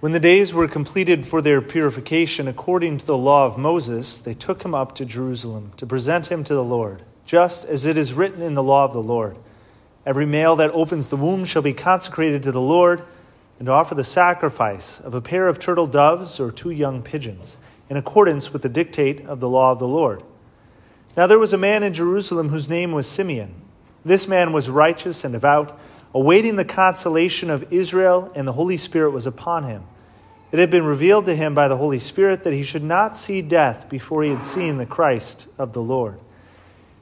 When the days were completed for their purification according to the law of Moses, they took him up to Jerusalem to present him to the Lord, just as it is written in the law of the Lord. Every male that opens the womb shall be consecrated to the Lord, and offer the sacrifice of a pair of turtle doves or two young pigeons, in accordance with the dictate of the law of the Lord. Now there was a man in Jerusalem whose name was Simeon. This man was righteous and devout awaiting the consolation of Israel, and the Holy Spirit was upon him. It had been revealed to him by the Holy Spirit that he should not see death before he had seen the Christ of the Lord.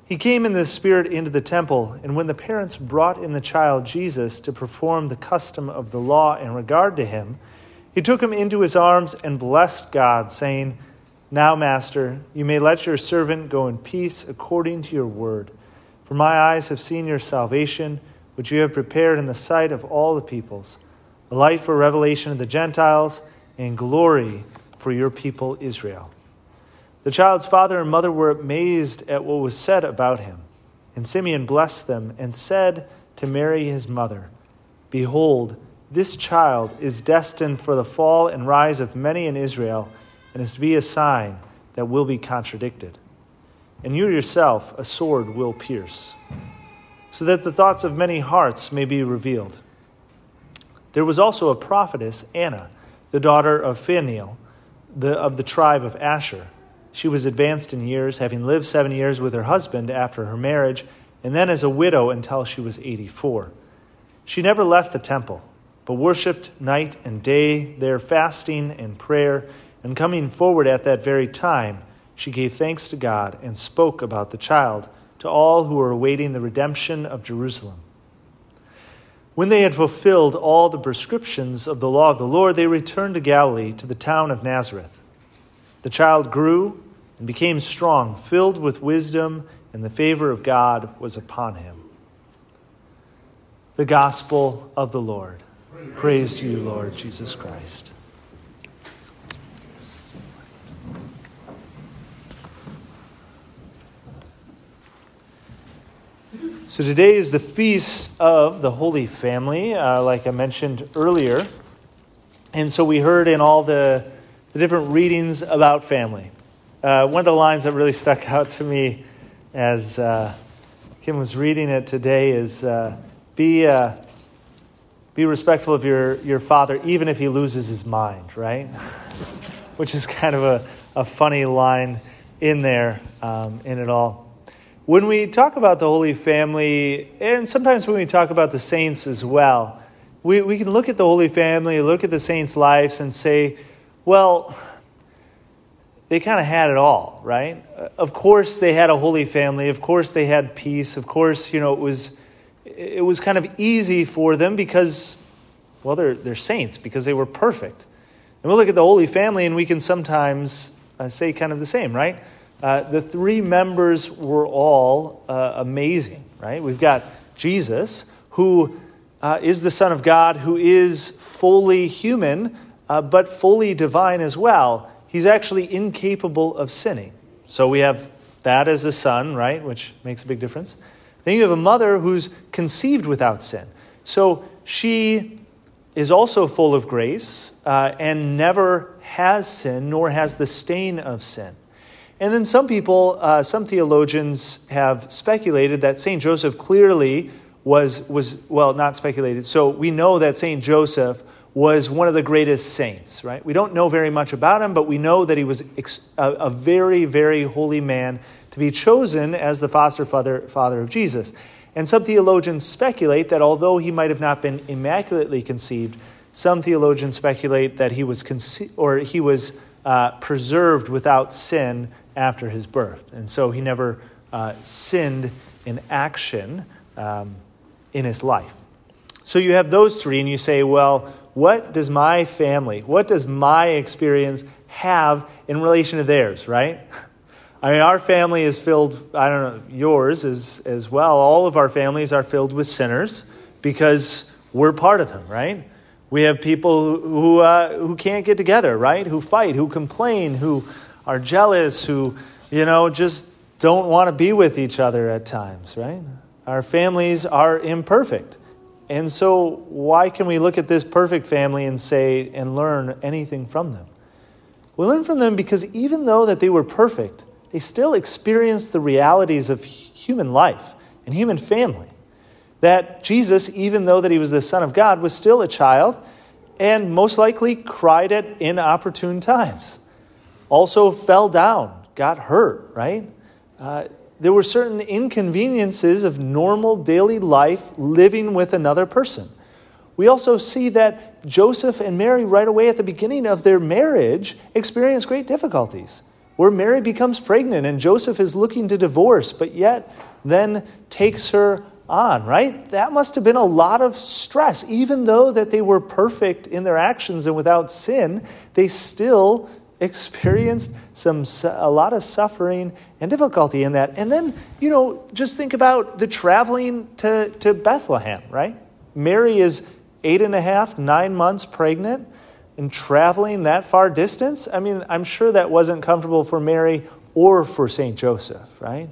He came in the Spirit into the temple, and when the parents brought in the child Jesus to perform the custom of the law in regard to him, he took him into his arms and blessed God, saying, Now, Master, you may let your servant go in peace according to your word. For my eyes have seen your salvation which you have prepared in the sight of all the peoples, a light for revelation of the Gentiles, and glory for your people Israel. The child's father and mother were amazed at what was said about him. And Simeon blessed them and said to Mary his mother, Behold, this child is destined for the fall and rise of many in Israel, and is to be a sign that will be contradicted. And you yourself a sword will pierce so that the thoughts of many hearts may be revealed. There was also a prophetess, Anna, the daughter of Phanuel, the, of the tribe of Asher. She was advanced in years, having lived seven years with her husband after her marriage, and then as a widow until she was 84. She never left the temple, but worshipped night and day there, fasting and prayer, and coming forward at that very time, she gave thanks to God and spoke about the child to all who were awaiting the redemption of Jerusalem. When they had fulfilled all the prescriptions of the law of the Lord, they returned to Galilee, to the town of Nazareth. The child grew and became strong, filled with wisdom, and the favor of God was upon him. The Gospel of the Lord. Praise to you, Lord Jesus Christ. So today is the feast of the Holy Family, uh, like I mentioned earlier. And so we heard in all the, the different readings about family. Uh, one of the lines that really stuck out to me as uh, Kim was reading it today is uh, be, uh, be respectful of your, your father even if he loses his mind, right? Which is kind of a, a funny line in there um, in it all. When we talk about the Holy Family, and sometimes when we talk about the saints as well, we, we can look at the Holy Family, look at the saints' lives, and say, well, they kind of had it all, right? Of course, they had a holy family. Of course, they had peace. Of course, you know, it was, it was kind of easy for them because, well, they're, they're saints, because they were perfect. And we look at the Holy Family, and we can sometimes uh, say kind of the same, right? Uh, the three members were all uh, amazing, right? We've got Jesus, who uh, is the Son of God, who is fully human, uh, but fully divine as well. He's actually incapable of sinning. So we have that as a son, right? Which makes a big difference. Then you have a mother who's conceived without sin. So she is also full of grace uh, and never has sin, nor has the stain of sin. And then some people, uh, some theologians have speculated that St. Joseph clearly was, was, well, not speculated. So we know that St. Joseph was one of the greatest saints, right? We don't know very much about him, but we know that he was a, a very, very holy man to be chosen as the foster father, father of Jesus. And some theologians speculate that although he might have not been immaculately conceived, some theologians speculate that he was conce- or he was uh, preserved without sin after his birth. And so he never uh, sinned in action um, in his life. So you have those three, and you say, well, what does my family, what does my experience have in relation to theirs, right? I mean, our family is filled, I don't know, yours is as well. All of our families are filled with sinners because we're part of them, right? We have people who, uh, who can't get together, right? Who fight, who complain, who are jealous, who, you know, just don't want to be with each other at times, right? Our families are imperfect. And so, why can we look at this perfect family and say and learn anything from them? We learn from them because even though that they were perfect, they still experienced the realities of human life and human family. That Jesus, even though that he was the Son of God, was still a child and most likely cried at inopportune times. Also fell down, got hurt, right? Uh, there were certain inconveniences of normal daily life living with another person. We also see that Joseph and Mary, right away at the beginning of their marriage, experience great difficulties. Where Mary becomes pregnant and Joseph is looking to divorce, but yet then takes her on, right? That must have been a lot of stress. Even though that they were perfect in their actions and without sin, they still experienced some a lot of suffering and difficulty in that. And then, you know, just think about the traveling to, to Bethlehem, right? Mary is eight and a half, nine months pregnant and traveling that far distance. I mean, I'm sure that wasn't comfortable for Mary or for St. Joseph, right?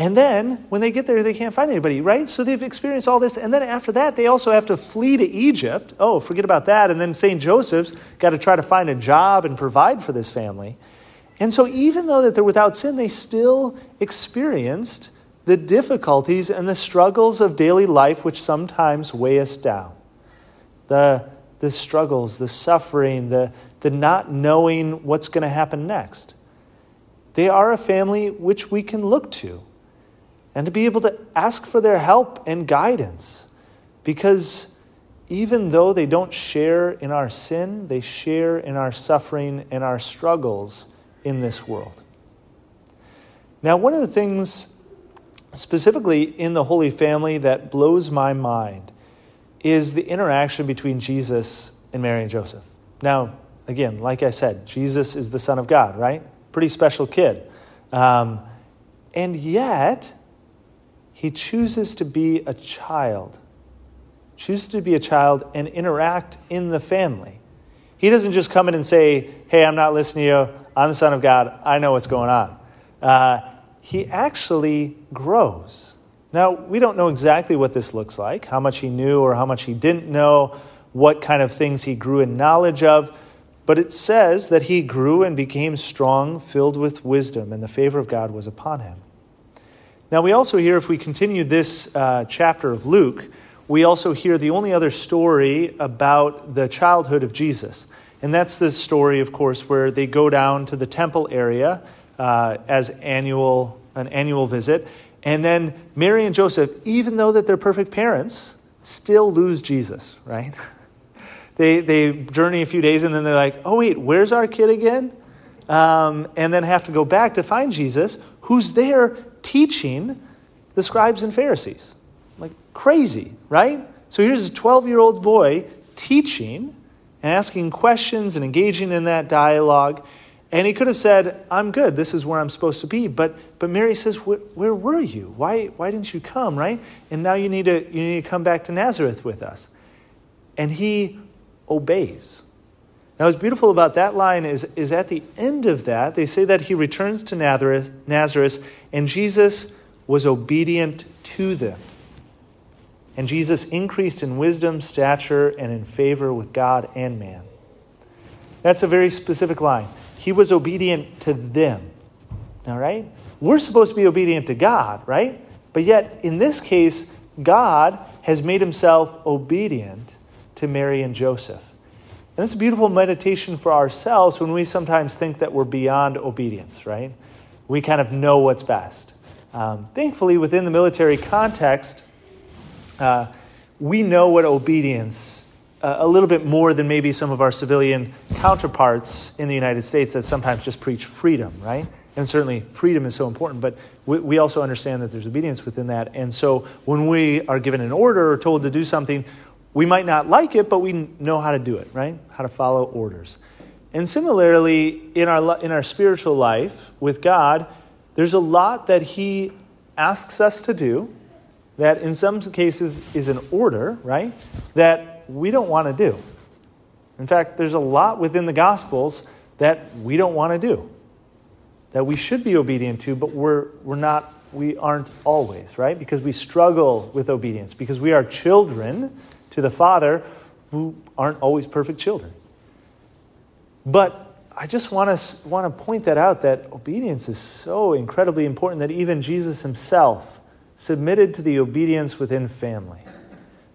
And then when they get there, they can't find anybody, right? So they've experienced all this. And then after that, they also have to flee to Egypt. Oh, forget about that. And then St. Joseph's got to try to find a job and provide for this family. And so even though that they're without sin, they still experienced the difficulties and the struggles of daily life, which sometimes weigh us down. The, the struggles, the suffering, the, the not knowing what's going to happen next. They are a family which we can look to and to be able to ask for their help and guidance. Because even though they don't share in our sin, they share in our suffering and our struggles in this world. Now, one of the things specifically in the Holy Family that blows my mind is the interaction between Jesus and Mary and Joseph. Now, again, like I said, Jesus is the Son of God, right? Pretty special kid. Um, and yet, he chooses to be a child, chooses to be a child and interact in the family. He doesn't just come in and say, Hey, I'm not listening to you. I'm the Son of God. I know what's going on. Uh, he actually grows. Now, we don't know exactly what this looks like, how much he knew or how much he didn't know, what kind of things he grew in knowledge of, but it says that he grew and became strong, filled with wisdom, and the favor of God was upon him. Now, we also hear, if we continue this uh, chapter of Luke, we also hear the only other story about the childhood of Jesus. And that's the story, of course, where they go down to the temple area uh, as annual, an annual visit. And then Mary and Joseph, even though that they're perfect parents, still lose Jesus, right? they, they journey a few days and then they're like, oh, wait, where's our kid again? Um, and then have to go back to find Jesus, who's there teaching the scribes and Pharisees. Like crazy, right? So here's a 12 year old boy teaching and asking questions and engaging in that dialogue. And he could have said, I'm good, this is where I'm supposed to be. But, but Mary says, Where were you? Why, why didn't you come, right? And now you need, to, you need to come back to Nazareth with us. And he obeys. Now, what's beautiful about that line is, is at the end of that, they say that he returns to Nazareth, Nazareth, and Jesus was obedient to them. And Jesus increased in wisdom, stature, and in favor with God and man. That's a very specific line. He was obedient to them. All right? We're supposed to be obedient to God, right? But yet, in this case, God has made himself obedient to Mary and Joseph. And it's a beautiful meditation for ourselves when we sometimes think that we're beyond obedience, right? We kind of know what's best. Um, thankfully, within the military context, uh, we know what obedience uh, a little bit more than maybe some of our civilian counterparts in the United States that sometimes just preach freedom, right? And certainly freedom is so important, but we, we also understand that there's obedience within that. And so when we are given an order or told to do something, we might not like it, but we know how to do it, right? How to follow orders. And similarly, in our, in our spiritual life with God, there's a lot that He asks us to do that in some cases is an order, right? That we don't want to do. In fact, there's a lot within the Gospels that we don't want to do, that we should be obedient to, but we're, we're not we aren't always, right? Because we struggle with obedience, because we are children to the Father who aren't always perfect children. But I just want to, want to point that out that obedience is so incredibly important that even Jesus himself submitted to the obedience within family.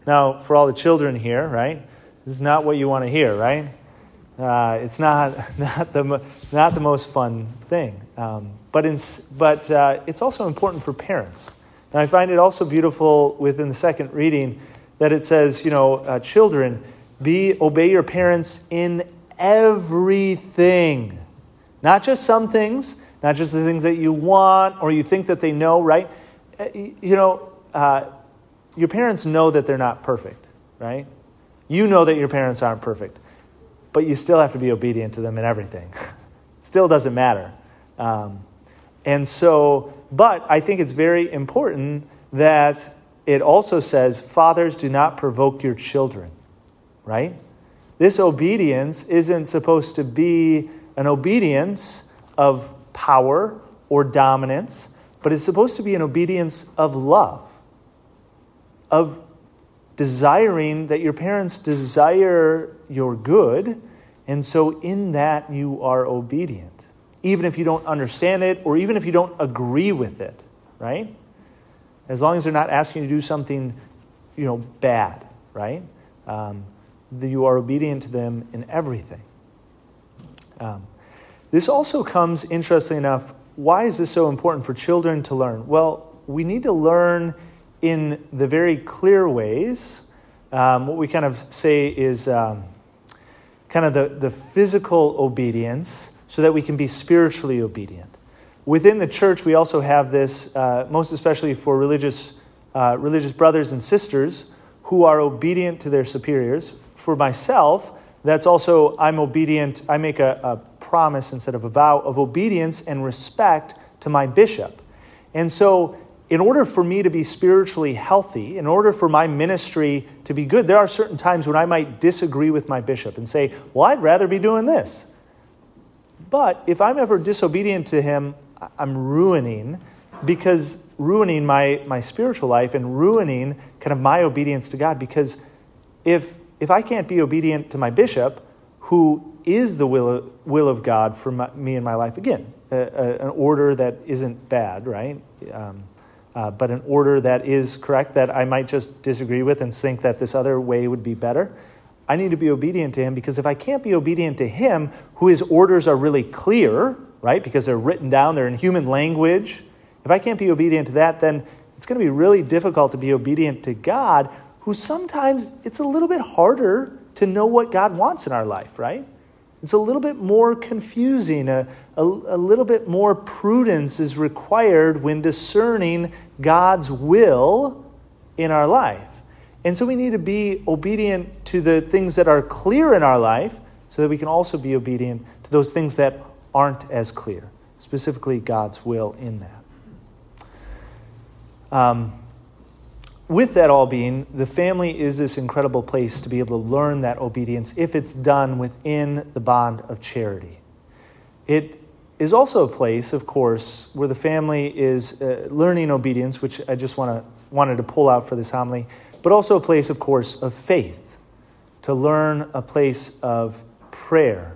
Now, for all the children here, right? This is not what you want to hear, right? Uh, it's not, not, the, not the most fun thing. Um, but in, but uh, it's also important for parents. And I find it also beautiful within the second reading that it says, you know, uh, children, be obey your parents in everything. Not just some things, not just the things that you want or you think that they know, right? Uh, you know, uh, your parents know that they're not perfect, right? You know that your parents aren't perfect, but you still have to be obedient to them in everything. still doesn't matter. Um, and so, but I think it's very important that it also says, Fathers, do not provoke your children, right? This obedience isn't supposed to be an obedience of power or dominance, but it's supposed to be an obedience of love, of desiring that your parents desire your good, and so in that you are obedient, even if you don't understand it or even if you don't agree with it, right? As long as they're not asking you to do something, you know, bad, right? Um, you are obedient to them in everything. Um, this also comes, interestingly enough, why is this so important for children to learn? Well, we need to learn in the very clear ways. Um, what we kind of say is um, kind of the, the physical obedience so that we can be spiritually obedient. Within the church, we also have this, uh, most especially for religious, uh, religious brothers and sisters who are obedient to their superiors for myself, that's also, I'm obedient, I make a, a promise instead of a vow of obedience and respect to my bishop. And so, in order for me to be spiritually healthy, in order for my ministry to be good, there are certain times when I might disagree with my bishop and say, Well, I'd rather be doing this. But if I'm ever disobedient to him, I'm ruining because ruining my, my spiritual life and ruining kind of my obedience to God. Because if if I can't be obedient to my bishop, who is the will of, will of God for my, me in my life, again, a, a, an order that isn't bad, right? Um, uh, but an order that is correct that I might just disagree with and think that this other way would be better. I need to be obedient to him because if I can't be obedient to him, who his orders are really clear, right? Because they're written down, they're in human language. If I can't be obedient to that, then it's going to be really difficult to be obedient to God, who sometimes it's a little bit harder to know what God wants in our life, right? It's a little bit more confusing. A, a, a, little bit more prudence is required when discerning God's will in our life. And so we need to be obedient to the things that are clear in our life so that we can also be obedient to those things that aren't as clear, specifically God's will in that. Um, with that all being, the family is this incredible place to be able to learn that obedience if it's done within the bond of charity. It is also a place, of course, where the family is uh, learning obedience, which I just want to wanted to pull out for this homily, but also a place, of course, of faith, to learn a place of prayer,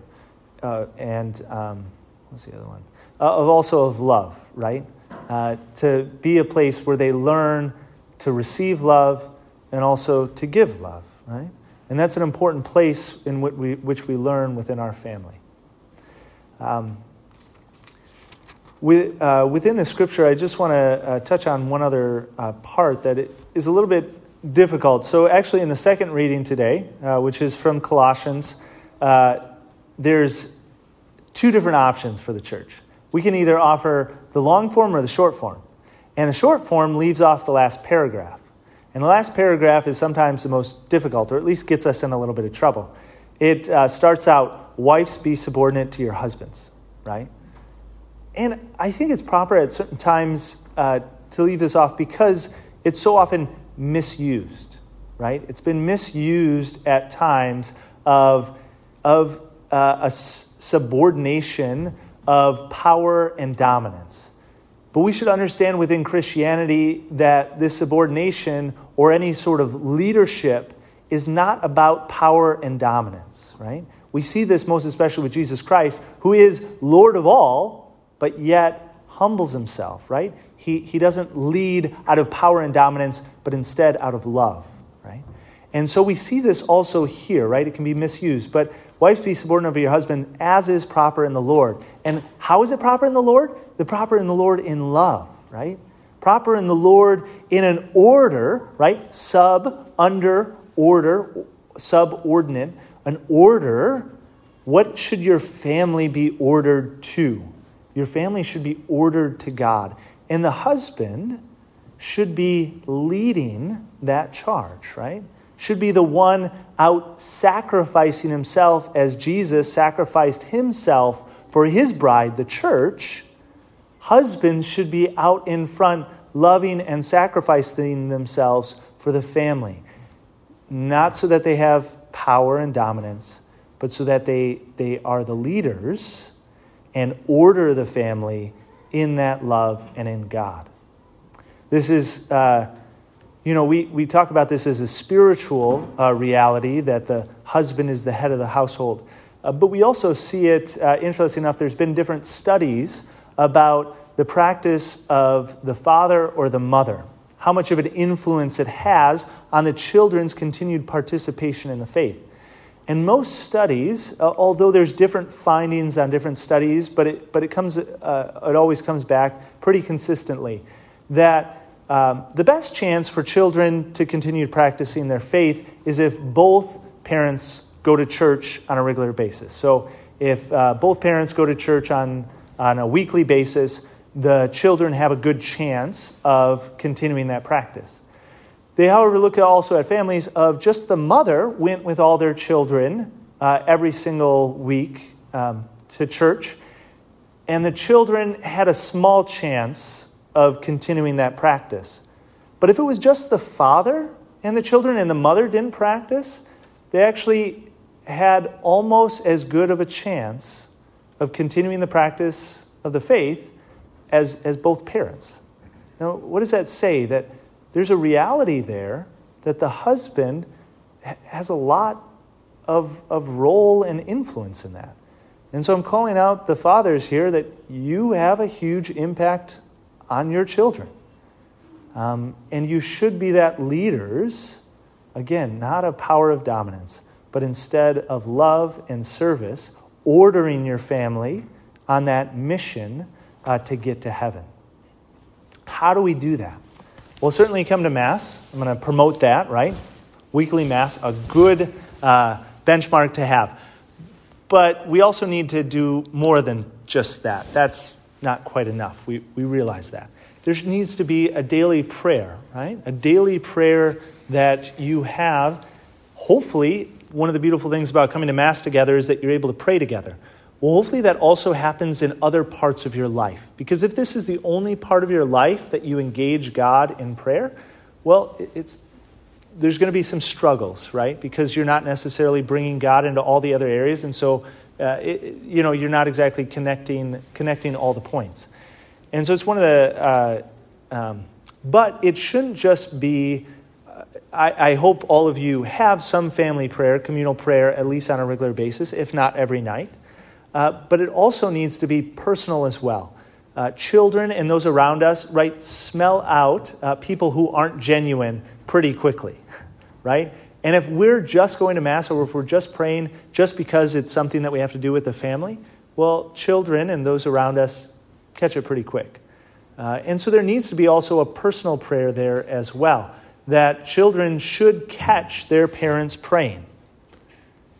uh, and um, what's the other one? Uh, of also of love, right? Uh, to be a place where they learn to receive love and also to give love, right? And that's an important place in which we, which we learn within our family. Um, with, uh, within the scripture, I just want to uh, touch on one other uh, part that is a little bit difficult. So, actually, in the second reading today, uh, which is from Colossians, uh, there's two different options for the church. We can either offer the long form or the short form. And the short form leaves off the last paragraph. And the last paragraph is sometimes the most difficult, or at least gets us in a little bit of trouble. It uh, starts out, Wives, be subordinate to your husbands, right? And I think it's proper at certain times uh, to leave this off because it's so often misused, right? It's been misused at times of, of uh, a s- subordination of power and dominance. But we should understand within Christianity that this subordination or any sort of leadership is not about power and dominance, right? We see this most especially with Jesus Christ, who is Lord of all, but yet humbles himself, right? He, he doesn't lead out of power and dominance, but instead out of love, right? And so we see this also here, right? It can be misused, but wives be subordinate to your husband as is proper in the Lord. And how is it proper in the Lord? The proper in the Lord in love, right? Proper in the Lord in an order, right? Sub, under, order, subordinate, an order. What should your family be ordered to? Your family should be ordered to God. And the husband should be leading that charge, right? Should be the one out sacrificing himself as Jesus sacrificed himself for his bride, the church. Husbands should be out in front, loving and sacrificing themselves for the family. Not so that they have power and dominance, but so that they, they are the leaders and order the family in that love and in God. This is, uh, you know, we, we talk about this as a spiritual uh, reality that the husband is the head of the household. Uh, but we also see it, uh, interesting enough, there's been different studies about the practice of the father or the mother, how much of an influence it has on the children's continued participation in the faith. And most studies, uh, although there's different findings on different studies, but it, but it, comes, uh, it always comes back pretty consistently that um, the best chance for children to continue practicing their faith is if both parents go to church on a regular basis. So if uh, both parents go to church on, on a weekly basis, the children have a good chance of continuing that practice. They, however, look also at families of just the mother went with all their children uh, every single week um, to church, and the children had a small chance of continuing that practice. But if it was just the father and the children and the mother didn't practice, they actually had almost as good of a chance of continuing the practice of the faith as, as both parents. Now, what does that say? That there's a reality there that the husband has a lot of, of role and influence in that. And so I'm calling out the fathers here that you have a huge impact on your children. Um, and you should be that leaders, again, not a power of dominance, but instead of love and service, ordering your family on that mission uh, to get to heaven. How do we do that? Well, certainly come to Mass. I'm going to promote that, right? Weekly Mass, a good uh, benchmark to have. But we also need to do more than just that. That's not quite enough. We, we realize that. There needs to be a daily prayer, right? A daily prayer that you have. Hopefully, one of the beautiful things about coming to Mass together is that you're able to pray together. Well, hopefully that also happens in other parts of your life. Because if this is the only part of your life that you engage God in prayer, well, it's, there's going to be some struggles, right? Because you're not necessarily bringing God into all the other areas. And so, uh, it, you know, you're not exactly connecting, connecting all the points. And so it's one of the, uh, um, but it shouldn't just be, uh, I, I hope all of you have some family prayer, communal prayer, at least on a regular basis, if not every night. Uh, but it also needs to be personal as well. Uh, children and those around us, right, smell out uh, people who aren't genuine pretty quickly, right? And if we're just going to Mass or if we're just praying just because it's something that we have to do with the family, well, children and those around us catch it pretty quick. Uh, and so there needs to be also a personal prayer there as well, that children should catch their parents praying.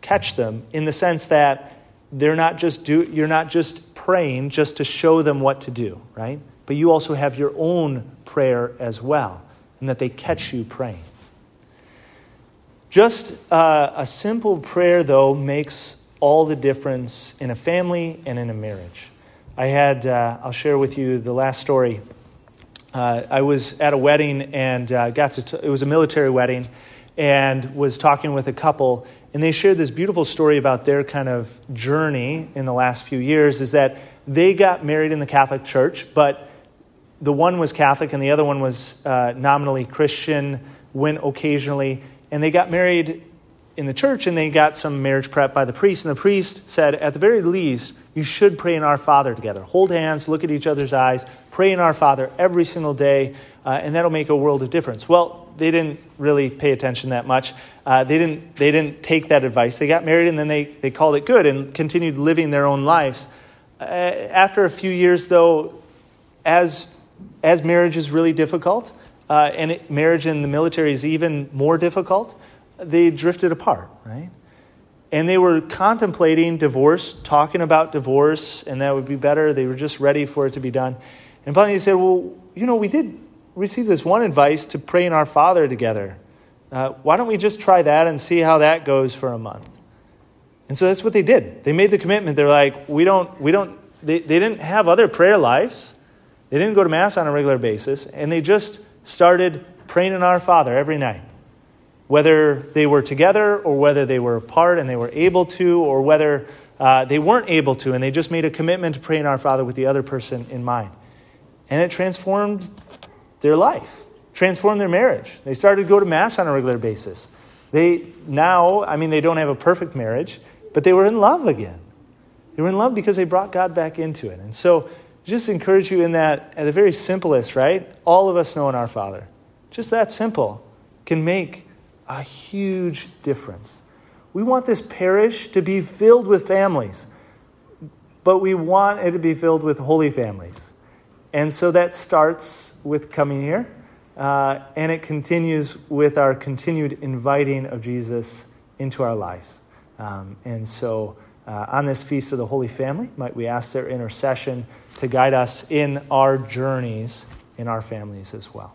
Catch them in the sense that they're not just do, you're not just praying just to show them what to do, right? But you also have your own prayer as well, and that they catch you praying. Just uh, a simple prayer, though, makes all the difference in a family and in a marriage. I had, uh, I'll share with you the last story. Uh, I was at a wedding and uh, got to, t- it was a military wedding, and was talking with a couple, and they shared this beautiful story about their kind of journey in the last few years is that they got married in the Catholic Church, but the one was Catholic and the other one was uh, nominally Christian, went occasionally, and they got married in the church and they got some marriage prep by the priest. And the priest said, at the very least, you should pray in Our Father together. Hold hands, look at each other's eyes, pray in Our Father every single day, uh, and that'll make a world of difference. Well, they didn't really pay attention that much. Uh, they, didn't, they didn't take that advice. They got married and then they, they called it good and continued living their own lives. Uh, after a few years, though, as, as marriage is really difficult, uh, and it, marriage in the military is even more difficult, they drifted apart, right? And they were contemplating divorce, talking about divorce, and that would be better. They were just ready for it to be done. And finally, they said, Well, you know, we did receive this one advice to pray in our Father together. Uh, why don't we just try that and see how that goes for a month? And so that's what they did. They made the commitment. They're like, we don't, we don't, they, they didn't have other prayer lives. They didn't go to Mass on a regular basis. And they just started praying in our Father every night. Whether they were together or whether they were apart and they were able to, or whether uh, they weren't able to, and they just made a commitment to pray in our Father with the other person in mind. And it transformed their life, transformed their marriage. They started to go to Mass on a regular basis. They now, I mean, they don't have a perfect marriage, but they were in love again. They were in love because they brought God back into it. And so, just encourage you in that, at the very simplest, right? All of us know in our Father. Just that simple can make a huge difference. We want this parish to be filled with families, but we want it to be filled with holy families. And so that starts with coming here, uh, and it continues with our continued inviting of Jesus into our lives. Um, and so, uh, on this Feast of the Holy Family, might we ask their intercession to guide us in our journeys in our families as well.